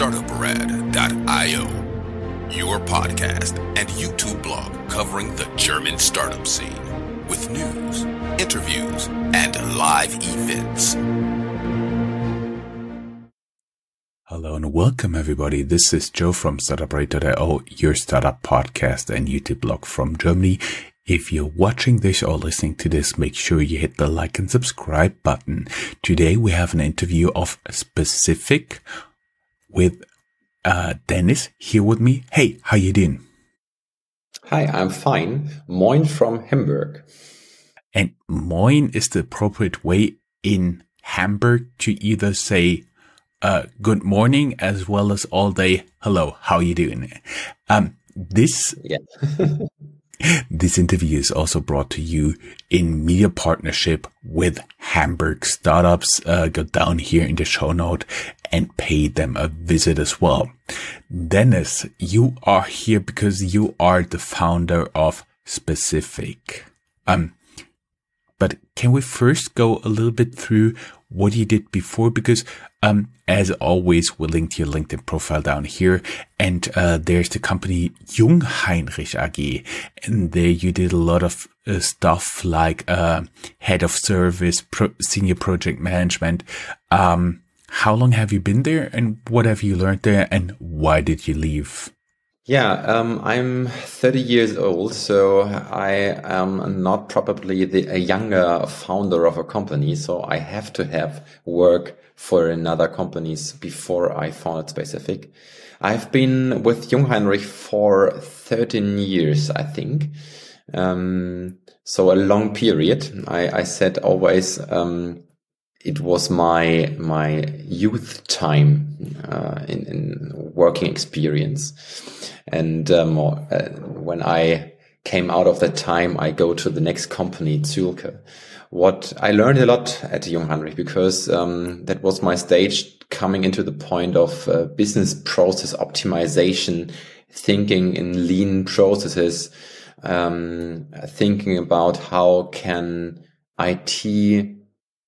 startuprad.io, your podcast and YouTube blog covering the German startup scene with news, interviews, and live events. Hello and welcome everybody. This is Joe from startuprad.io, your startup podcast and YouTube blog from Germany. If you're watching this or listening to this, make sure you hit the like and subscribe button. Today we have an interview of Spacific with uh, Dennis here with me. Hey, how you doing? Hi, I'm fine. Moin from Hamburg. And moin is the appropriate way in Hamburg to either say uh, good morning as well as all day hello, how you doing? Um, this yeah. This interview is also brought to you in media partnership with Hamburg startups. Uh, go down here in the show note and pay them a visit as well. Dennis, you are here because you are the founder of Spacific. Um, but can we first go a little bit through what you did before? Because, um, as always, we'll link to your LinkedIn profile down here. And, uh, there's the company Jungheinrich AG. And there you did a lot of uh, stuff like, uh, head of service, pro- senior project management. Um, how long have you been there and what have you learned there and why did you leave? Yeah, um, I'm 30 years old, so I am not probably the, a younger founder of a company. So I have to have work for another companies before I founded Spacific. I've been with Jungheinrich for 13 years, I think. Um, so a long period. I, I said always, um, it was my my youth time uh, in, in, working experience, and um, uh, when I came out of that time, I go to the next company, Zühlke. What I learned a lot at Jungheinrich because um, that was my stage coming into the point of uh, business process optimization, thinking in lean processes, um, thinking about how can IT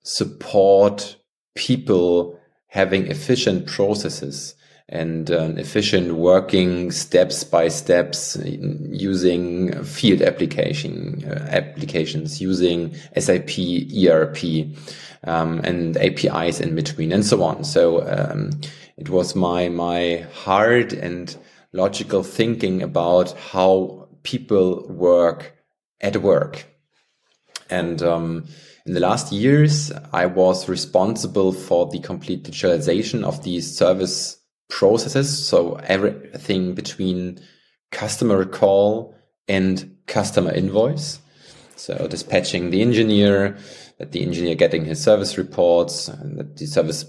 support people having efficient processes and uh, efficient working steps by steps using field application uh, applications using SAP ERP um, and APIs in between and so on. So um, it was my my hard and logical thinking about how people work at work and um, in the last years, I was responsible for the complete digitalization of these service processes. So everything between customer call and customer invoice. So dispatching the engineer, that the engineer getting his service reports, and that the service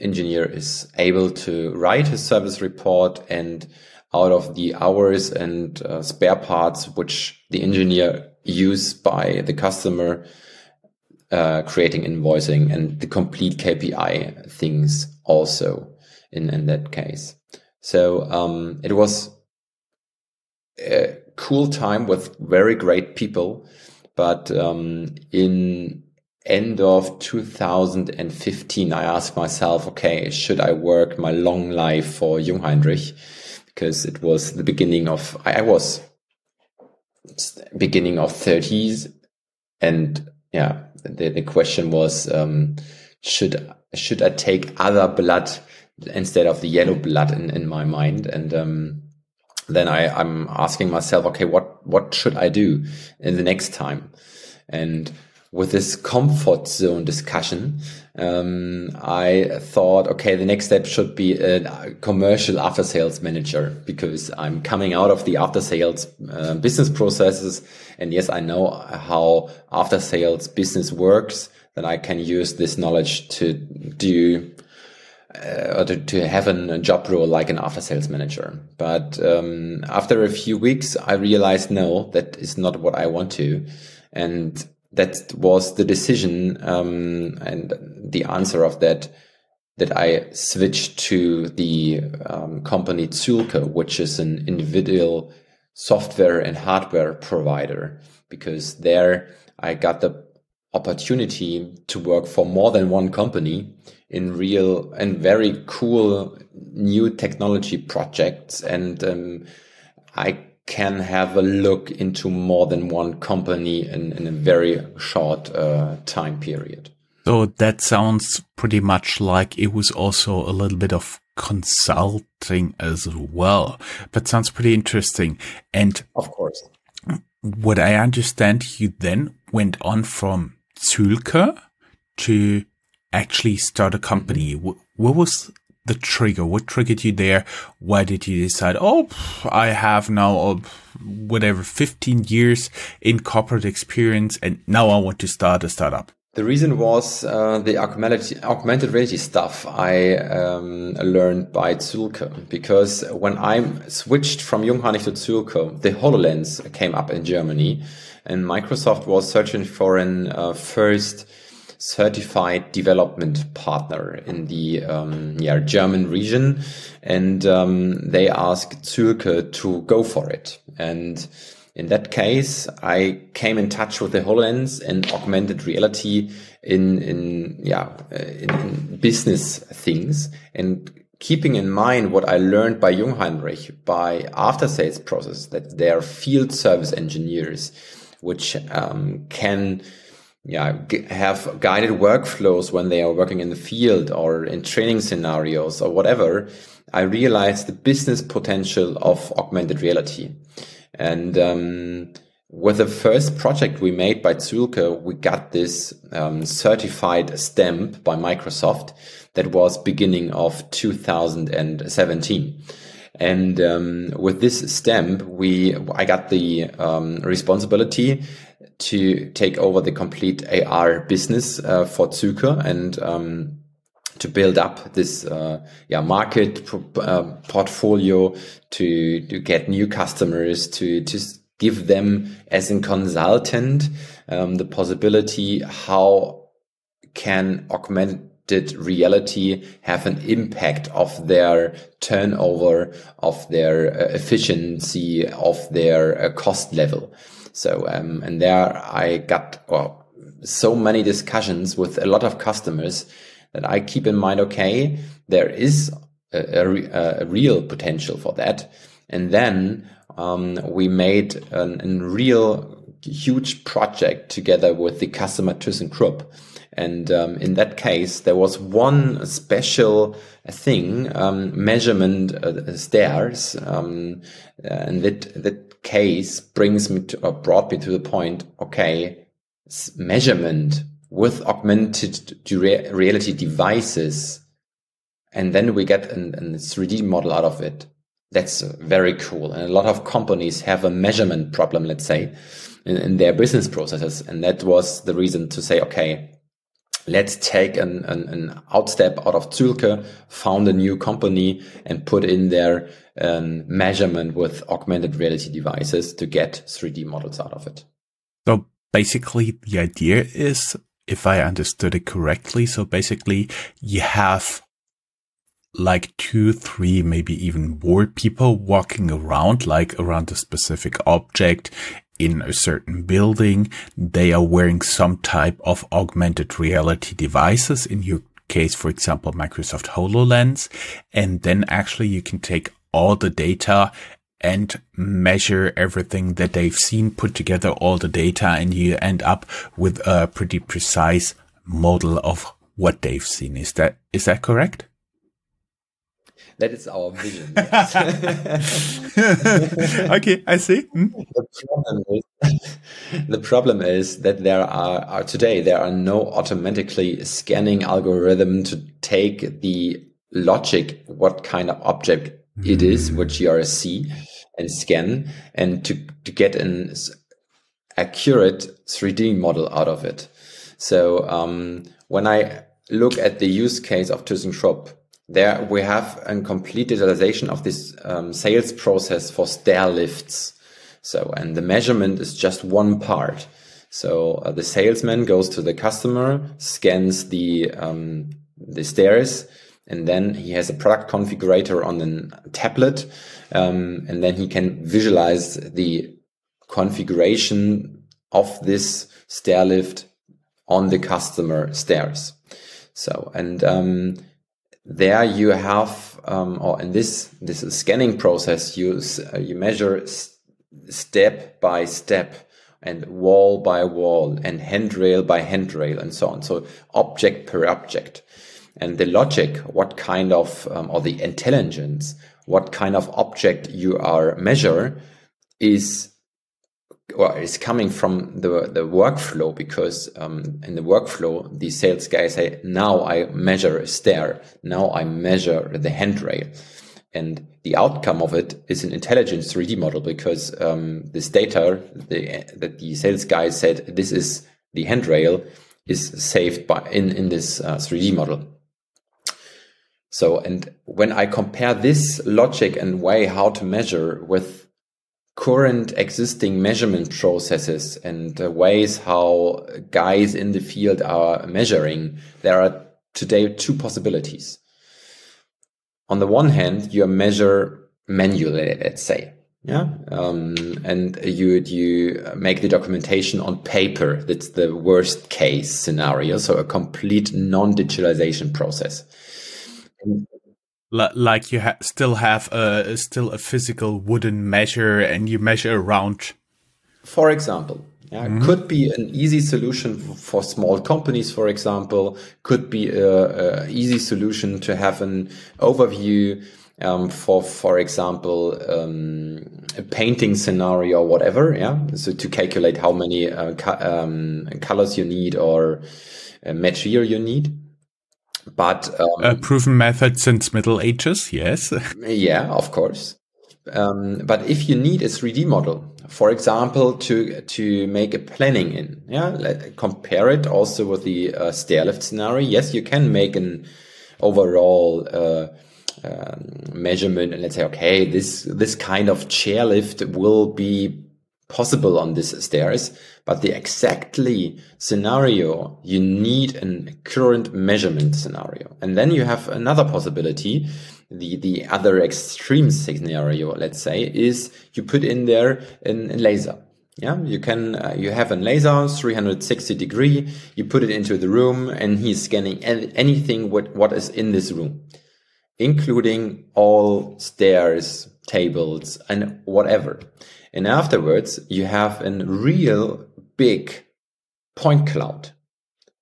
engineer is able to write his service report and out of the hours and uh, spare parts which the engineer use by the customer uh, creating invoicing and the complete KPI things also in, in that case. So um, it was a cool time with very great people, but um, in end of 2015, I asked myself, okay, should I work my long life for Jungheinrich? Because it was the beginning of, I was beginning of 30s and yeah, the, the question was, um, should, should I take other blood instead of the yellow blood in, in my mind? And, um, then I, I'm asking myself, okay, what, what should I do in the next time? And with this comfort zone discussion, um, I thought, okay, the next step should be a commercial after sales manager because I'm coming out of the after sales uh, business processes. And yes, I know how after sales business works. Then I can use this knowledge to do uh, or to, to have an, a job role like an after sales manager. But um, after a few weeks, I realized no, that is not what I want to. And that was the decision um, and the answer of that that I switched to the um, company Zühlke, which is an individual software and hardware provider, because there I got the opportunity to work for more than one company in real and very cool new technology projects. And um, I can have a look into more than one company in, in a very short uh, time period. So that sounds pretty much like it was also a little bit of consulting as well. That sounds pretty interesting. And of course, what I understand, you then went on from Zühlke to actually start a company. Mm-hmm. What was the trigger? What triggered you there? Why did you decide, oh, I have now uh, whatever 15 years in corporate experience and now I want to start a startup? The reason was uh, the augmented, reality stuff I um, learned by Zühlke. Because when I switched from Jungheinrich to Zühlke, the HoloLens came up in Germany and Microsoft was searching for an uh, first certified development partner in the um, yeah, German region. And um, they asked Zühlke to go for it. And in that case, I came in touch with the HoloLens and augmented reality in, in, yeah, in, in business things and keeping in mind what I learned by Jungheinrich by after sales process that they are field service engineers, which um, can yeah, have guided workflows when they are working in the field or in training scenarios or whatever, I realized the business potential of augmented reality. And um, with the first project we made by Zühlke, we got this um, certified stamp by Microsoft that was beginning of 2017. And um, with this stamp, we I got the um, responsibility to take over the complete AR business uh, for Zühlke and um, to build up this uh, yeah market uh, portfolio to to get new customers to to give them as a consultant um, the possibility how can augmented reality have an impact of their turnover of their uh, efficiency of their uh, cost level so, um, and there I got, well, so many discussions with a lot of customers that I keep in mind, okay, there is a, a, a real potential for that. And then, um, we made a real huge project together with the customer ThyssenKrupp. And um, in that case, there was one special thing, um, measurement uh, stairs, um, and that that case brings me to, or brought me to the point, okay, measurement with augmented reality devices, and then we get a 3D model out of it. That's very cool. And a lot of companies have a measurement problem, let's say, in, in their business processes. And that was the reason to say, okay, let's take an, an, an outstep out of Zühlke, found a new company and put in their um, measurement with augmented reality devices to get 3D models out of it. So basically the idea is, if I understood it correctly, so basically you have like two, three, maybe even more people walking around, like around a specific object in a certain building. They are wearing some type of augmented reality devices. In your case, for example, Microsoft HoloLens. And then actually you can take all the data and measure everything that they've seen, put together all the data and you end up with a pretty precise model of what they've seen. Is that, is that correct? That is our vision. okay, I see. Hmm? The, problem is, the problem is that there are, are today there are no automatically scanning algorithm to take the logic what kind of object mm. it is hmm. which you see and scan and to to get an accurate 3D model out of it. So um, when I look at the use case of ThyssenKrupp, there we have a complete digitalization of this um, sales process for stair lifts. So, and the measurement is just one part. So uh, the salesman goes to the customer, scans the um, the stairs, and then he has a product configurator on a tablet, um, and then he can visualize the configuration of this stair lift on the customer stairs. So, and, um, there you have, um, or in this, this scanning process, you, uh, you measure step by step and wall by wall and handrail by handrail and so on. So object per object. And the logic, what kind of, um, or the intelligence, what kind of object you are measure is or is coming from the the workflow because um, in the workflow the sales guys say now I measure a stair now I measure the handrail and the outcome of it is an intelligent 3D model because um, this data the, that the sales guy said this is the handrail is saved by in in this uh, 3D model. So, and when I compare this logic and way how to measure with current existing measurement processes and uh, ways how guys in the field are measuring, there are today two possibilities on the one hand, you measure manually, let's say, yeah, um, and you you make the documentation on paper. That's the worst case scenario. So a complete non-digitalization process. Like you ha still have a still a physical wooden measure, and you measure around. For example, yeah, mm -hmm. could be an easy solution for small companies, for example. Could be a, a easy solution to have an overview um, for, for example, um, a painting scenario or whatever. Yeah, so to calculate how many uh, co um, colors you need or uh, material you need. But um, a proven method since Middle Ages, yes. yeah, of course. Um, but if you need a 3D model, for example, to to make a planning in, yeah, let, compare it also with the uh, stairlift scenario. Yes, you can make an overall uh, um, measurement and let's say, okay, this this kind of chairlift will be possible on this stairs, but the exactly scenario you need a current measurement scenario, and then you have another possibility the the other extreme scenario, let's say, is you put in there a laser. Yeah, you can uh, you have a laser 360 degree. You put it into the room, and he's scanning anything what what is in this room, including all stairs, tables, and whatever. And afterwards, you have a real big point cloud.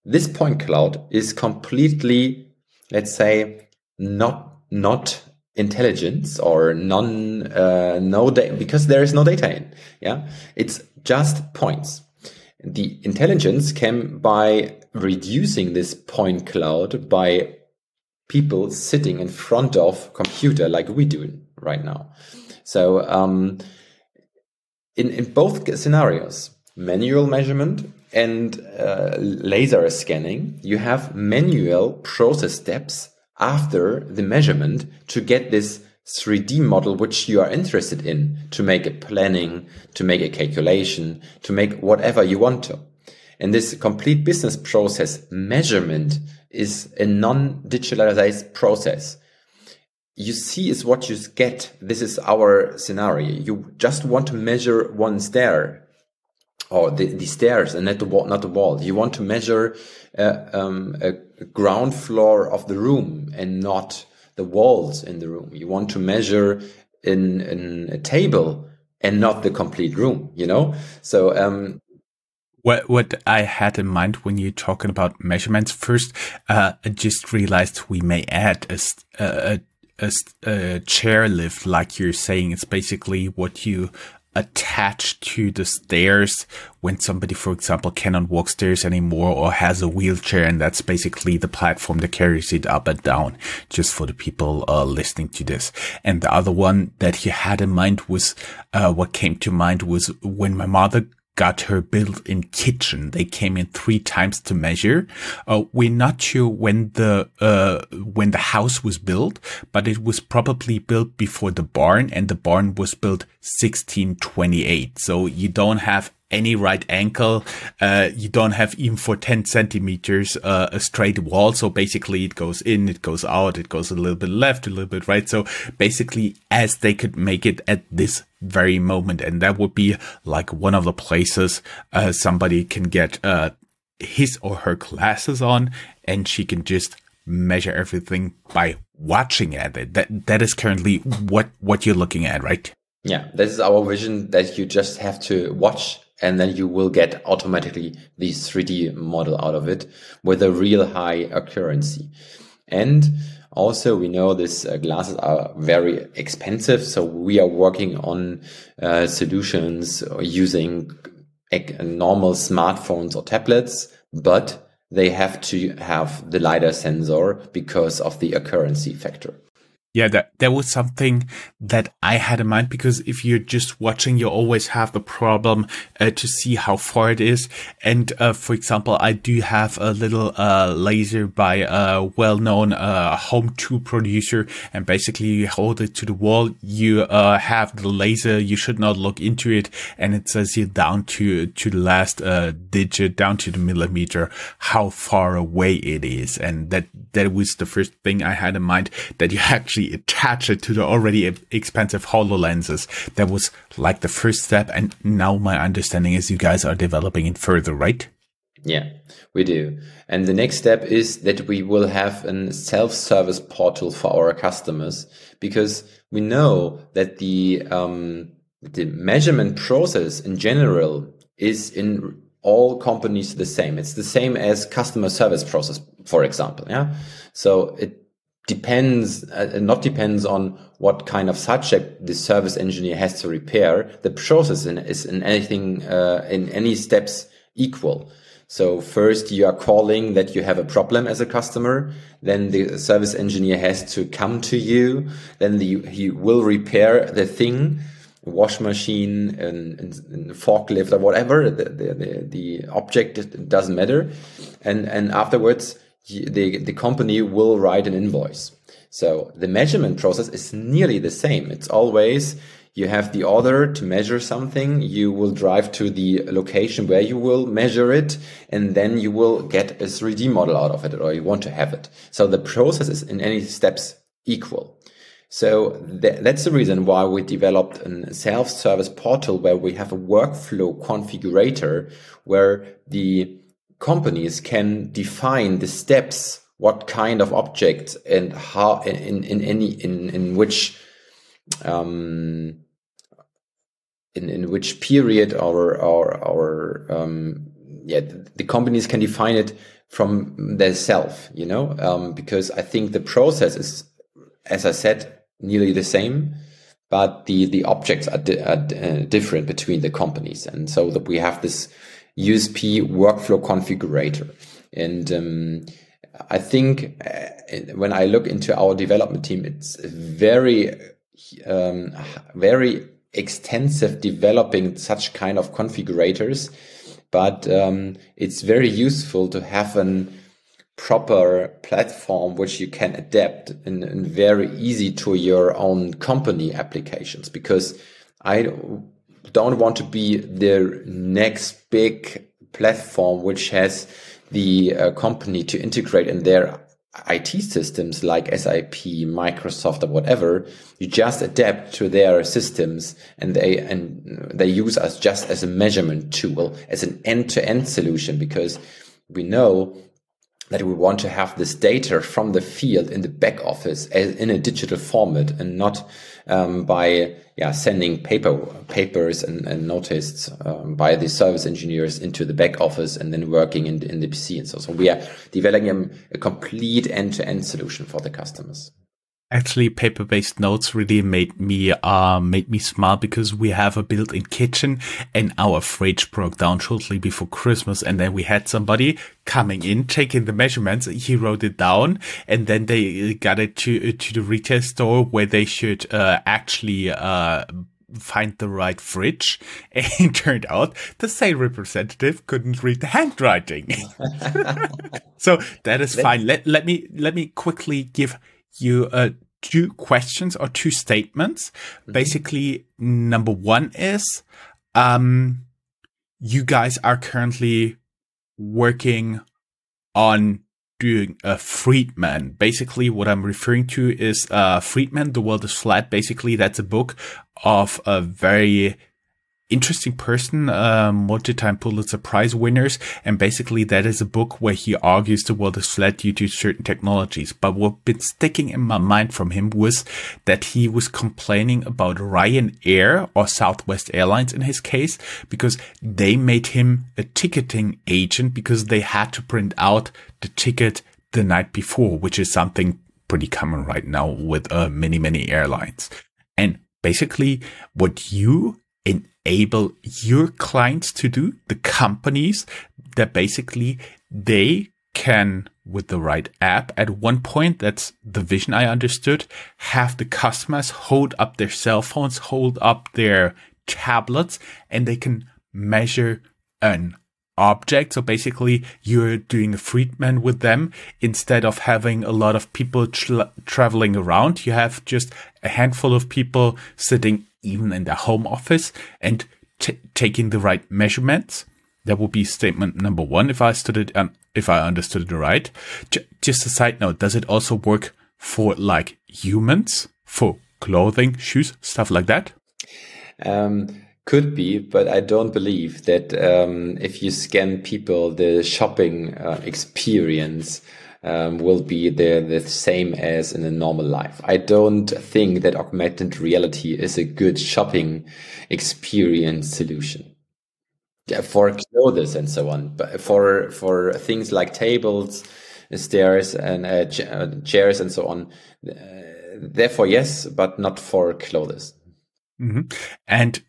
This point cloud is completely, let's say, not not intelligence or non uh, no data because there is no data in yeah? It's just points. The intelligence came by reducing this point cloud by people sitting in front of computer like we do right now. So um, in in both scenarios manual measurement and uh, laser scanning you have manual process steps after the measurement to get this 3D model which you are interested in to make a planning, to make a calculation, to make whatever you want to. And this complete business process measurement is a non-digitalized process. You see is what you get. This is our scenario. You just want to measure one stair or the, the stairs and not the wall, not the wall. You want to measure uh, um, a ground floor of the room and not the walls in the room. You want to measure in, in a table and not the complete room, you know? So, um, what what I had in mind when you're talking about measurements first, uh, I just realized we may add a, a, a, a chair lift, like you're saying. It's basically what you attached to the stairs when somebody, for example, cannot walk stairs anymore or has a wheelchair. And that's basically the platform that carries it up and down just for the people uh, listening to this. And the other one that he had in mind was, uh, what came to mind was when my mother got her built-in kitchen. They came in three times to measure. Uh, we're not sure when the uh, when the house was built, but it was probably built before the barn, and the barn was built 1628. So you don't have any right angle. Uh, you don't have even for 10 centimeters, uh, a straight wall. So basically it goes in, it goes out, it goes a little bit left, a little bit right. So basically as they could make it at this very moment. And that would be like one of the places, uh, somebody can get, uh, his or her glasses on and she can just measure everything by watching at it. That that is currently what what you're looking at, right? Yeah, this is our vision that you just have to watch and then you will get automatically the 3D model out of it with a real high accuracy. And also, we know these uh, glasses are very expensive, so we are working on uh, solutions using normal smartphones or tablets, but they have to have the LiDAR sensor because of the accuracy factor. Yeah, that, that was something that I had in mind because if you're just watching, you always have the problem uh, to see how far it is. And, uh, for example, I do have a little, uh, laser by a well-known, uh, home tool producer. And basically you hold it to the wall. You, uh, have the laser. You should not look into it. And it says you down to, to the last, uh, digit, down to the millimeter, how far away it is. And that, that was the first thing I had in mind that you actually actually attach it to the already expensive HoloLenses. That was like the first step. And now my understanding is you guys are developing it further, right? Yeah, we do. And the next step is that we will have a self-service portal for our customers because we know that the, um, the measurement process in general is in all companies the same. It's the same as customer service process, for example. Yeah. So it depends, uh, not depends on what kind of subject the service engineer has to repair. The process in, is in anything, uh, in any steps equal. So first you are calling that you have a problem as a customer. Then the service engineer has to come to you. Then the, he will repair the thing, wash machine and, and, and forklift or whatever. The, the, the, the object doesn't matter. And, and afterwards the, the company will write an invoice. So the measurement process is nearly the same. It's always you have the order to measure something. You will drive to the location where you will measure it and then you will get a 3D model out of it or you want to have it. So the process is in any steps equal. So th that's the reason why we developed a self-service portal where we have a workflow configurator where the companies can define the steps, what kind of object and how in, in any in, in which um, in, in which period our our our um, yeah the companies can define it from their self you know? Um, because I think the process is as I said nearly the same but the the objects are, di are uh, different between the companies. And so that we have this USP workflow configurator. And um, I think uh, when I look into our development team, it's very, um, very extensive developing such kind of configurators. But um, it's very useful to have a proper platform which you can adapt and, and very easy to your own company applications because I don't want to be the next big platform which has the uh, company to integrate in their IT systems like SAP, Microsoft, or whatever. You just adapt to their systems, and they and they use us just as a measurement tool, as an end-to-end solution, because we know that we want to have this data from the field in the back office as, in a digital format and not um, by yeah sending paper papers and, and noticed um, by the service engineers into the back office and then working in, in the PC and so so we are developing a, a complete end to end solution for the customers actually paper-based notes really made me uh made me smile because we have a built-in kitchen and our fridge broke down shortly before Christmas and then we had somebody coming in taking the measurements. He wrote it down and then they got it to to the retail store where they should uh actually uh find the right fridge. And it turned out the sale representative couldn't read the handwriting. So that is fine. Let let me let me quickly give you uh, two questions or two statements. Mm-hmm. Basically, number one is um, you guys are currently working on doing a Friedman. Basically, what I'm referring to is uh, Friedman, The World is Flat. Basically, that's a book of a very interesting person, uh, multi-time Pulitzer Prize winners. And basically that is a book where he argues the world is flat due to certain technologies. But what been sticking in my mind from him was that he was complaining about Ryanair or Southwest Airlines in his case, because they made him a ticketing agent because they had to print out the ticket the night before, which is something pretty common right now with uh, many, many airlines. And basically what you enable your clients to do, the companies that basically they can with the right app at one point that's the vision i understood have the customers hold up their cell phones hold up their tablets and they can measure an object. So basically you're doing a Friedman with them instead of having a lot of people tra- traveling around. You have just a handful of people sitting even in their home office and t- taking the right measurements. That would be statement number one. If I stood it, um, if I understood it right. J- just a side note. Does it also work for like humans for clothing, shoes, stuff like that? Um, could be, but I don't believe that um, if you scan people, the shopping uh, experience um, will be the, the same as in a normal life. I don't think that augmented reality is a good shopping experience solution. Yeah, for clothes and so on, but for for things like tables, stairs, and uh, ch uh, chairs and so on. Uh, therefore, yes, but not for clothes. Mm -hmm. And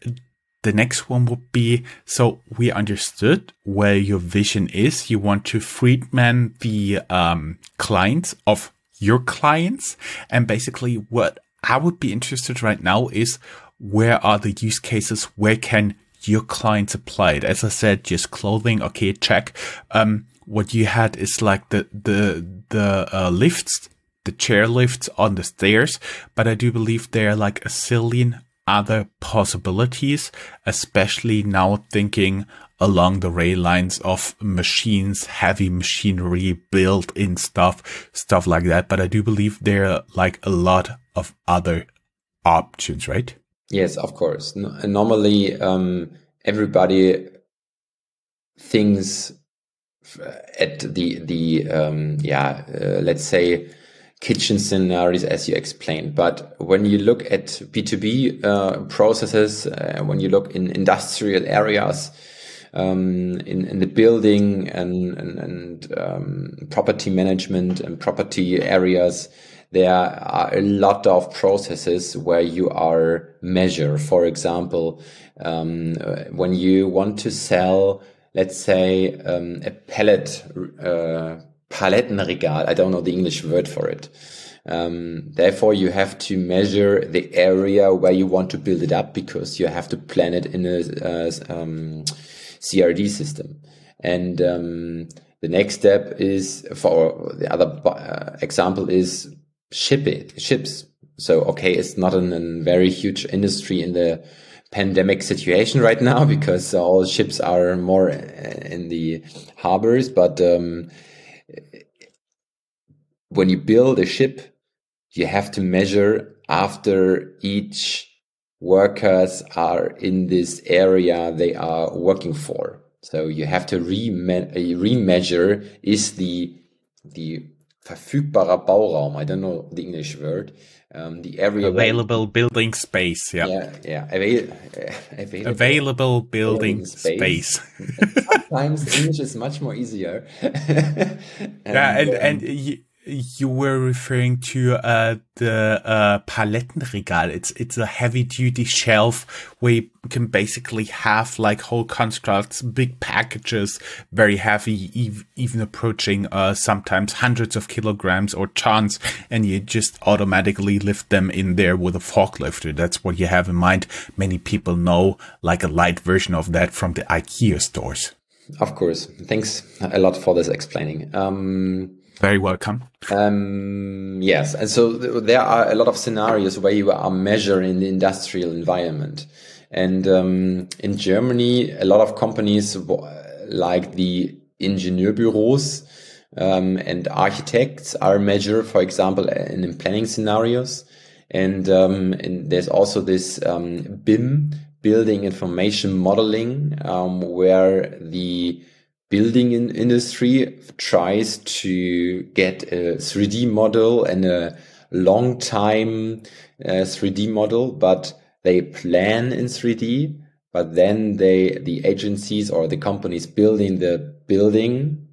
the next one would be, so we understood where your vision is. You want to Friedman the um, clients of your clients. And basically what I would be interested right now is where are the use cases? Where can your clients apply it? As I said, just clothing. Okay, check. Um, what you had is like the, the, the, uh, lifts, the chair lifts on the stairs, but I do believe they're like a zillion other possibilities, especially now thinking along the rail lines of machines, heavy machinery, built in stuff, stuff like that. But I do believe there are like a lot of other options, right? Yes, of course. normally, um, everybody thinks at the the um, yeah, uh, let's say kitchen scenarios as you explained. But when you look at B2B uh, processes, uh, when you look in industrial areas, um, in, in the building and, and, and um, property management and property areas, there are a lot of processes where you are measure. For example, um, when you want to sell, let's say, um, a pallet uh, Palettenregal. I don't know the English word for it. Um, therefore, you have to measure the area where you want to build it up because you have to plan it in a uh, um, CRD system. And um, the next step is for the other uh, example is ship it, ships. So, okay, it's not a very huge industry in the pandemic situation right now because all ships are more in the harbors, but um, when you build a ship, you have to measure after each workers are in this area they are working for. So you have to uh, remeasure is the the verfügbarer Bauraum. I don't know the English word. Um, the area available building space. Yeah, yeah, yeah. Avail available, available building, building space. space. Sometimes English is much more easier. and, yeah, and um, and you were referring to uh, the uh, Palettenregal. It's it's a heavy duty shelf where you can basically have like whole constructs, big packages, very heavy, ev- even approaching uh, sometimes hundreds of kilograms or tons, and you just automatically lift them in there with a forklifter. That's what you have in mind. Many people know like a light version of that from the IKEA stores. Of course. Thanks a lot for this explaining. Um, very welcome. Um, yes, and so th there are a lot of scenarios where you are measuring the industrial environment, and um, in Germany, a lot of companies like the Ingenieurbüros um, and architects are measured, for example, in planning scenarios, and, um, and there's also this um, BIM building information modeling, um, where the building in industry tries to get a 3D model and a long time uh, 3D model, but they plan in 3D, but then they, the agencies or the companies building the building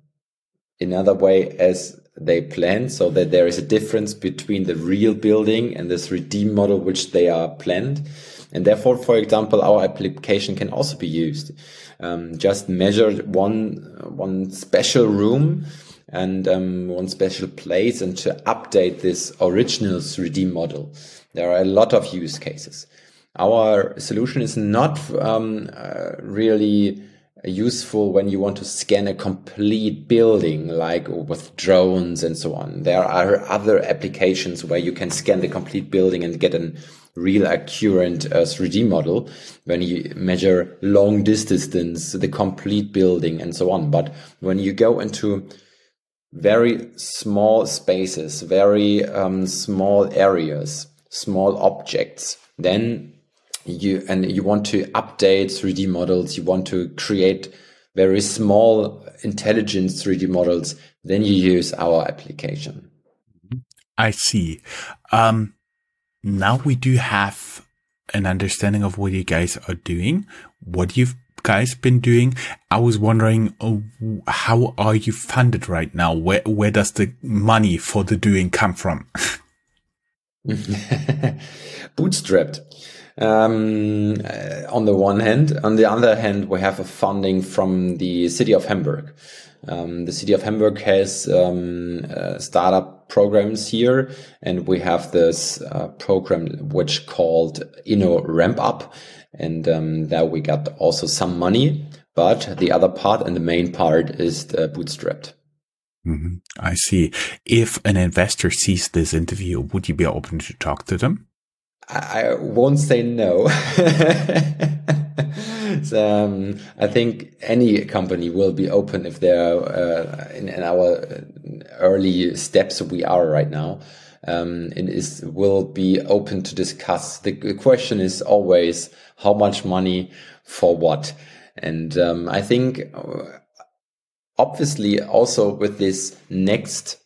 in other way as they plan so that there is a difference between the real building and the 3D model which they are planned. And therefore, for example, our application can also be used. Um, just measure one, one special room and um, one special place and to update this original 3D model. There are a lot of use cases. Our solution is not um, uh, really useful when you want to scan a complete building, like with drones and so on. There are other applications where you can scan the complete building and get a real accurate uh, 3D model when you measure long distance, the complete building and so on. But when you go into very small spaces, very um, small areas, small objects, then you and you want to update 3D models, you want to create very small intelligent 3D models, then you use our application. I see. Um, now we do have an understanding of what you guys are doing, what you've guys been doing. I was wondering, uh, how are you funded right now? Where, where does the money for the doing come from? Bootstrapped. Um, uh, on the one hand, on the other hand, we have a funding from the city of Hamburg. Um, the city of Hamburg has um, uh, startup programs here, and we have this uh, program which called InnoRampUp, and um, there we got also some money. But the other part and the main part is the bootstrapped. Mm-hmm. I see. If an investor sees this interview, would you be open to talk to them? I won't say no. so, um, I think any company will be open if they're uh, in, in, our early steps we are right now. Um, and is will be open to discuss. The question is always how much money for what, and um, I think uh, obviously also with this next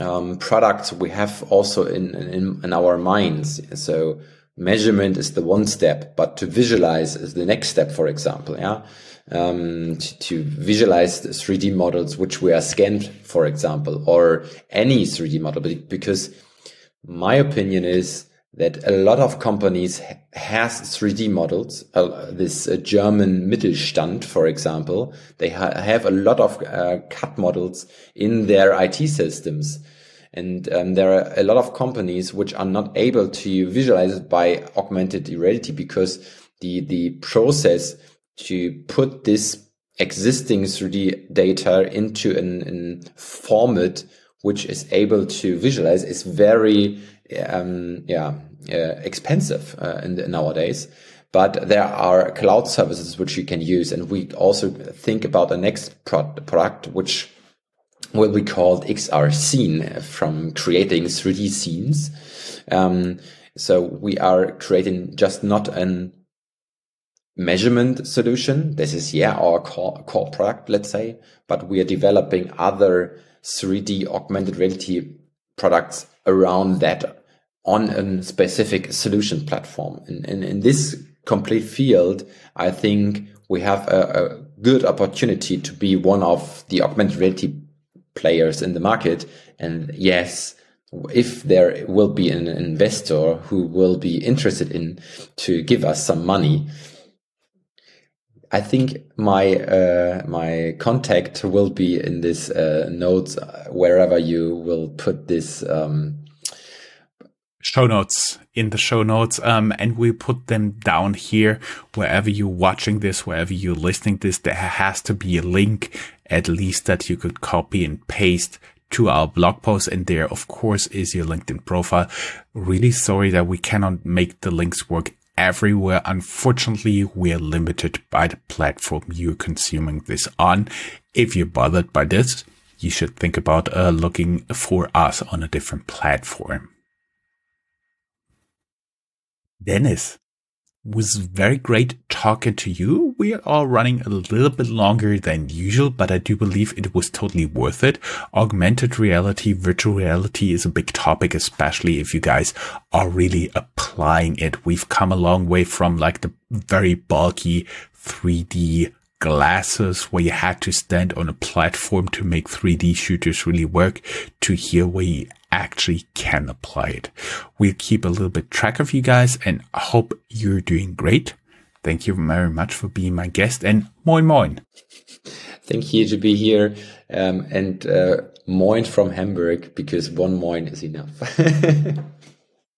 um, products we have also in, in, in our minds. So measurement is the one step, but to visualize is the next step. For example, yeah, um, to, to, visualize the 3D models which we are scanned, for example, or any 3D model, because my opinion is that a lot of companies has 3D models. Uh, this uh, German Mittelstand, for example, they ha have a lot of uh, CAD models in their IT systems. And um, there are a lot of companies which are not able to visualize it by augmented reality because the, the process to put this existing 3D data into an, an format which is able to visualize is very um, yeah expensive uh, in the, nowadays. But there are cloud services which you can use, and we also think about the next product which will be called XR Scene from creating 3D scenes. Um, so we are creating just not an measurement solution. This is, yeah, our core, core product, let's say, but we are developing other 3D augmented reality products around that on a specific solution platform. And, in this complete field, I think we have a, a good opportunity to be one of the augmented reality players in the market. And yes, if there will be an investor who will be interested in to give us some money, I think my uh, my contact will be in this uh, notes uh, wherever you will put this um, show notes in the show notes um, and we put them down here wherever you're watching this wherever you're listening this there has to be a link at least that you could copy and paste to our blog post. And there, of course, is your LinkedIn profile. Really sorry that we cannot make the links work everywhere. Unfortunately, we are limited by the platform you're consuming this on. If you're bothered by this, you should think about uh, looking for us on a different platform. Dennis, was very great talking to you. We are all running a little bit longer than usual, but I do believe it was totally worth it. Augmented reality, virtual reality is a big topic, especially if you guys are really applying it. We've come a long way from like the very bulky 3D glasses where you had to stand on a platform to make 3D shooters really work to here where you actually can apply it. We'll keep a little bit track of you guys and I hope you're doing great. Thank you very much for being my guest and moin moin. Thank you to be here um, and uh, moin from Hamburg because one moin is enough.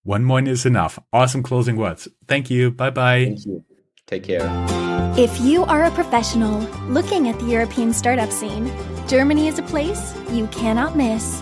one moin is enough. Awesome closing words. Thank you. Bye bye. Thank you. Take care. If you are a professional looking at the European startup scene, Germany is a place you cannot miss.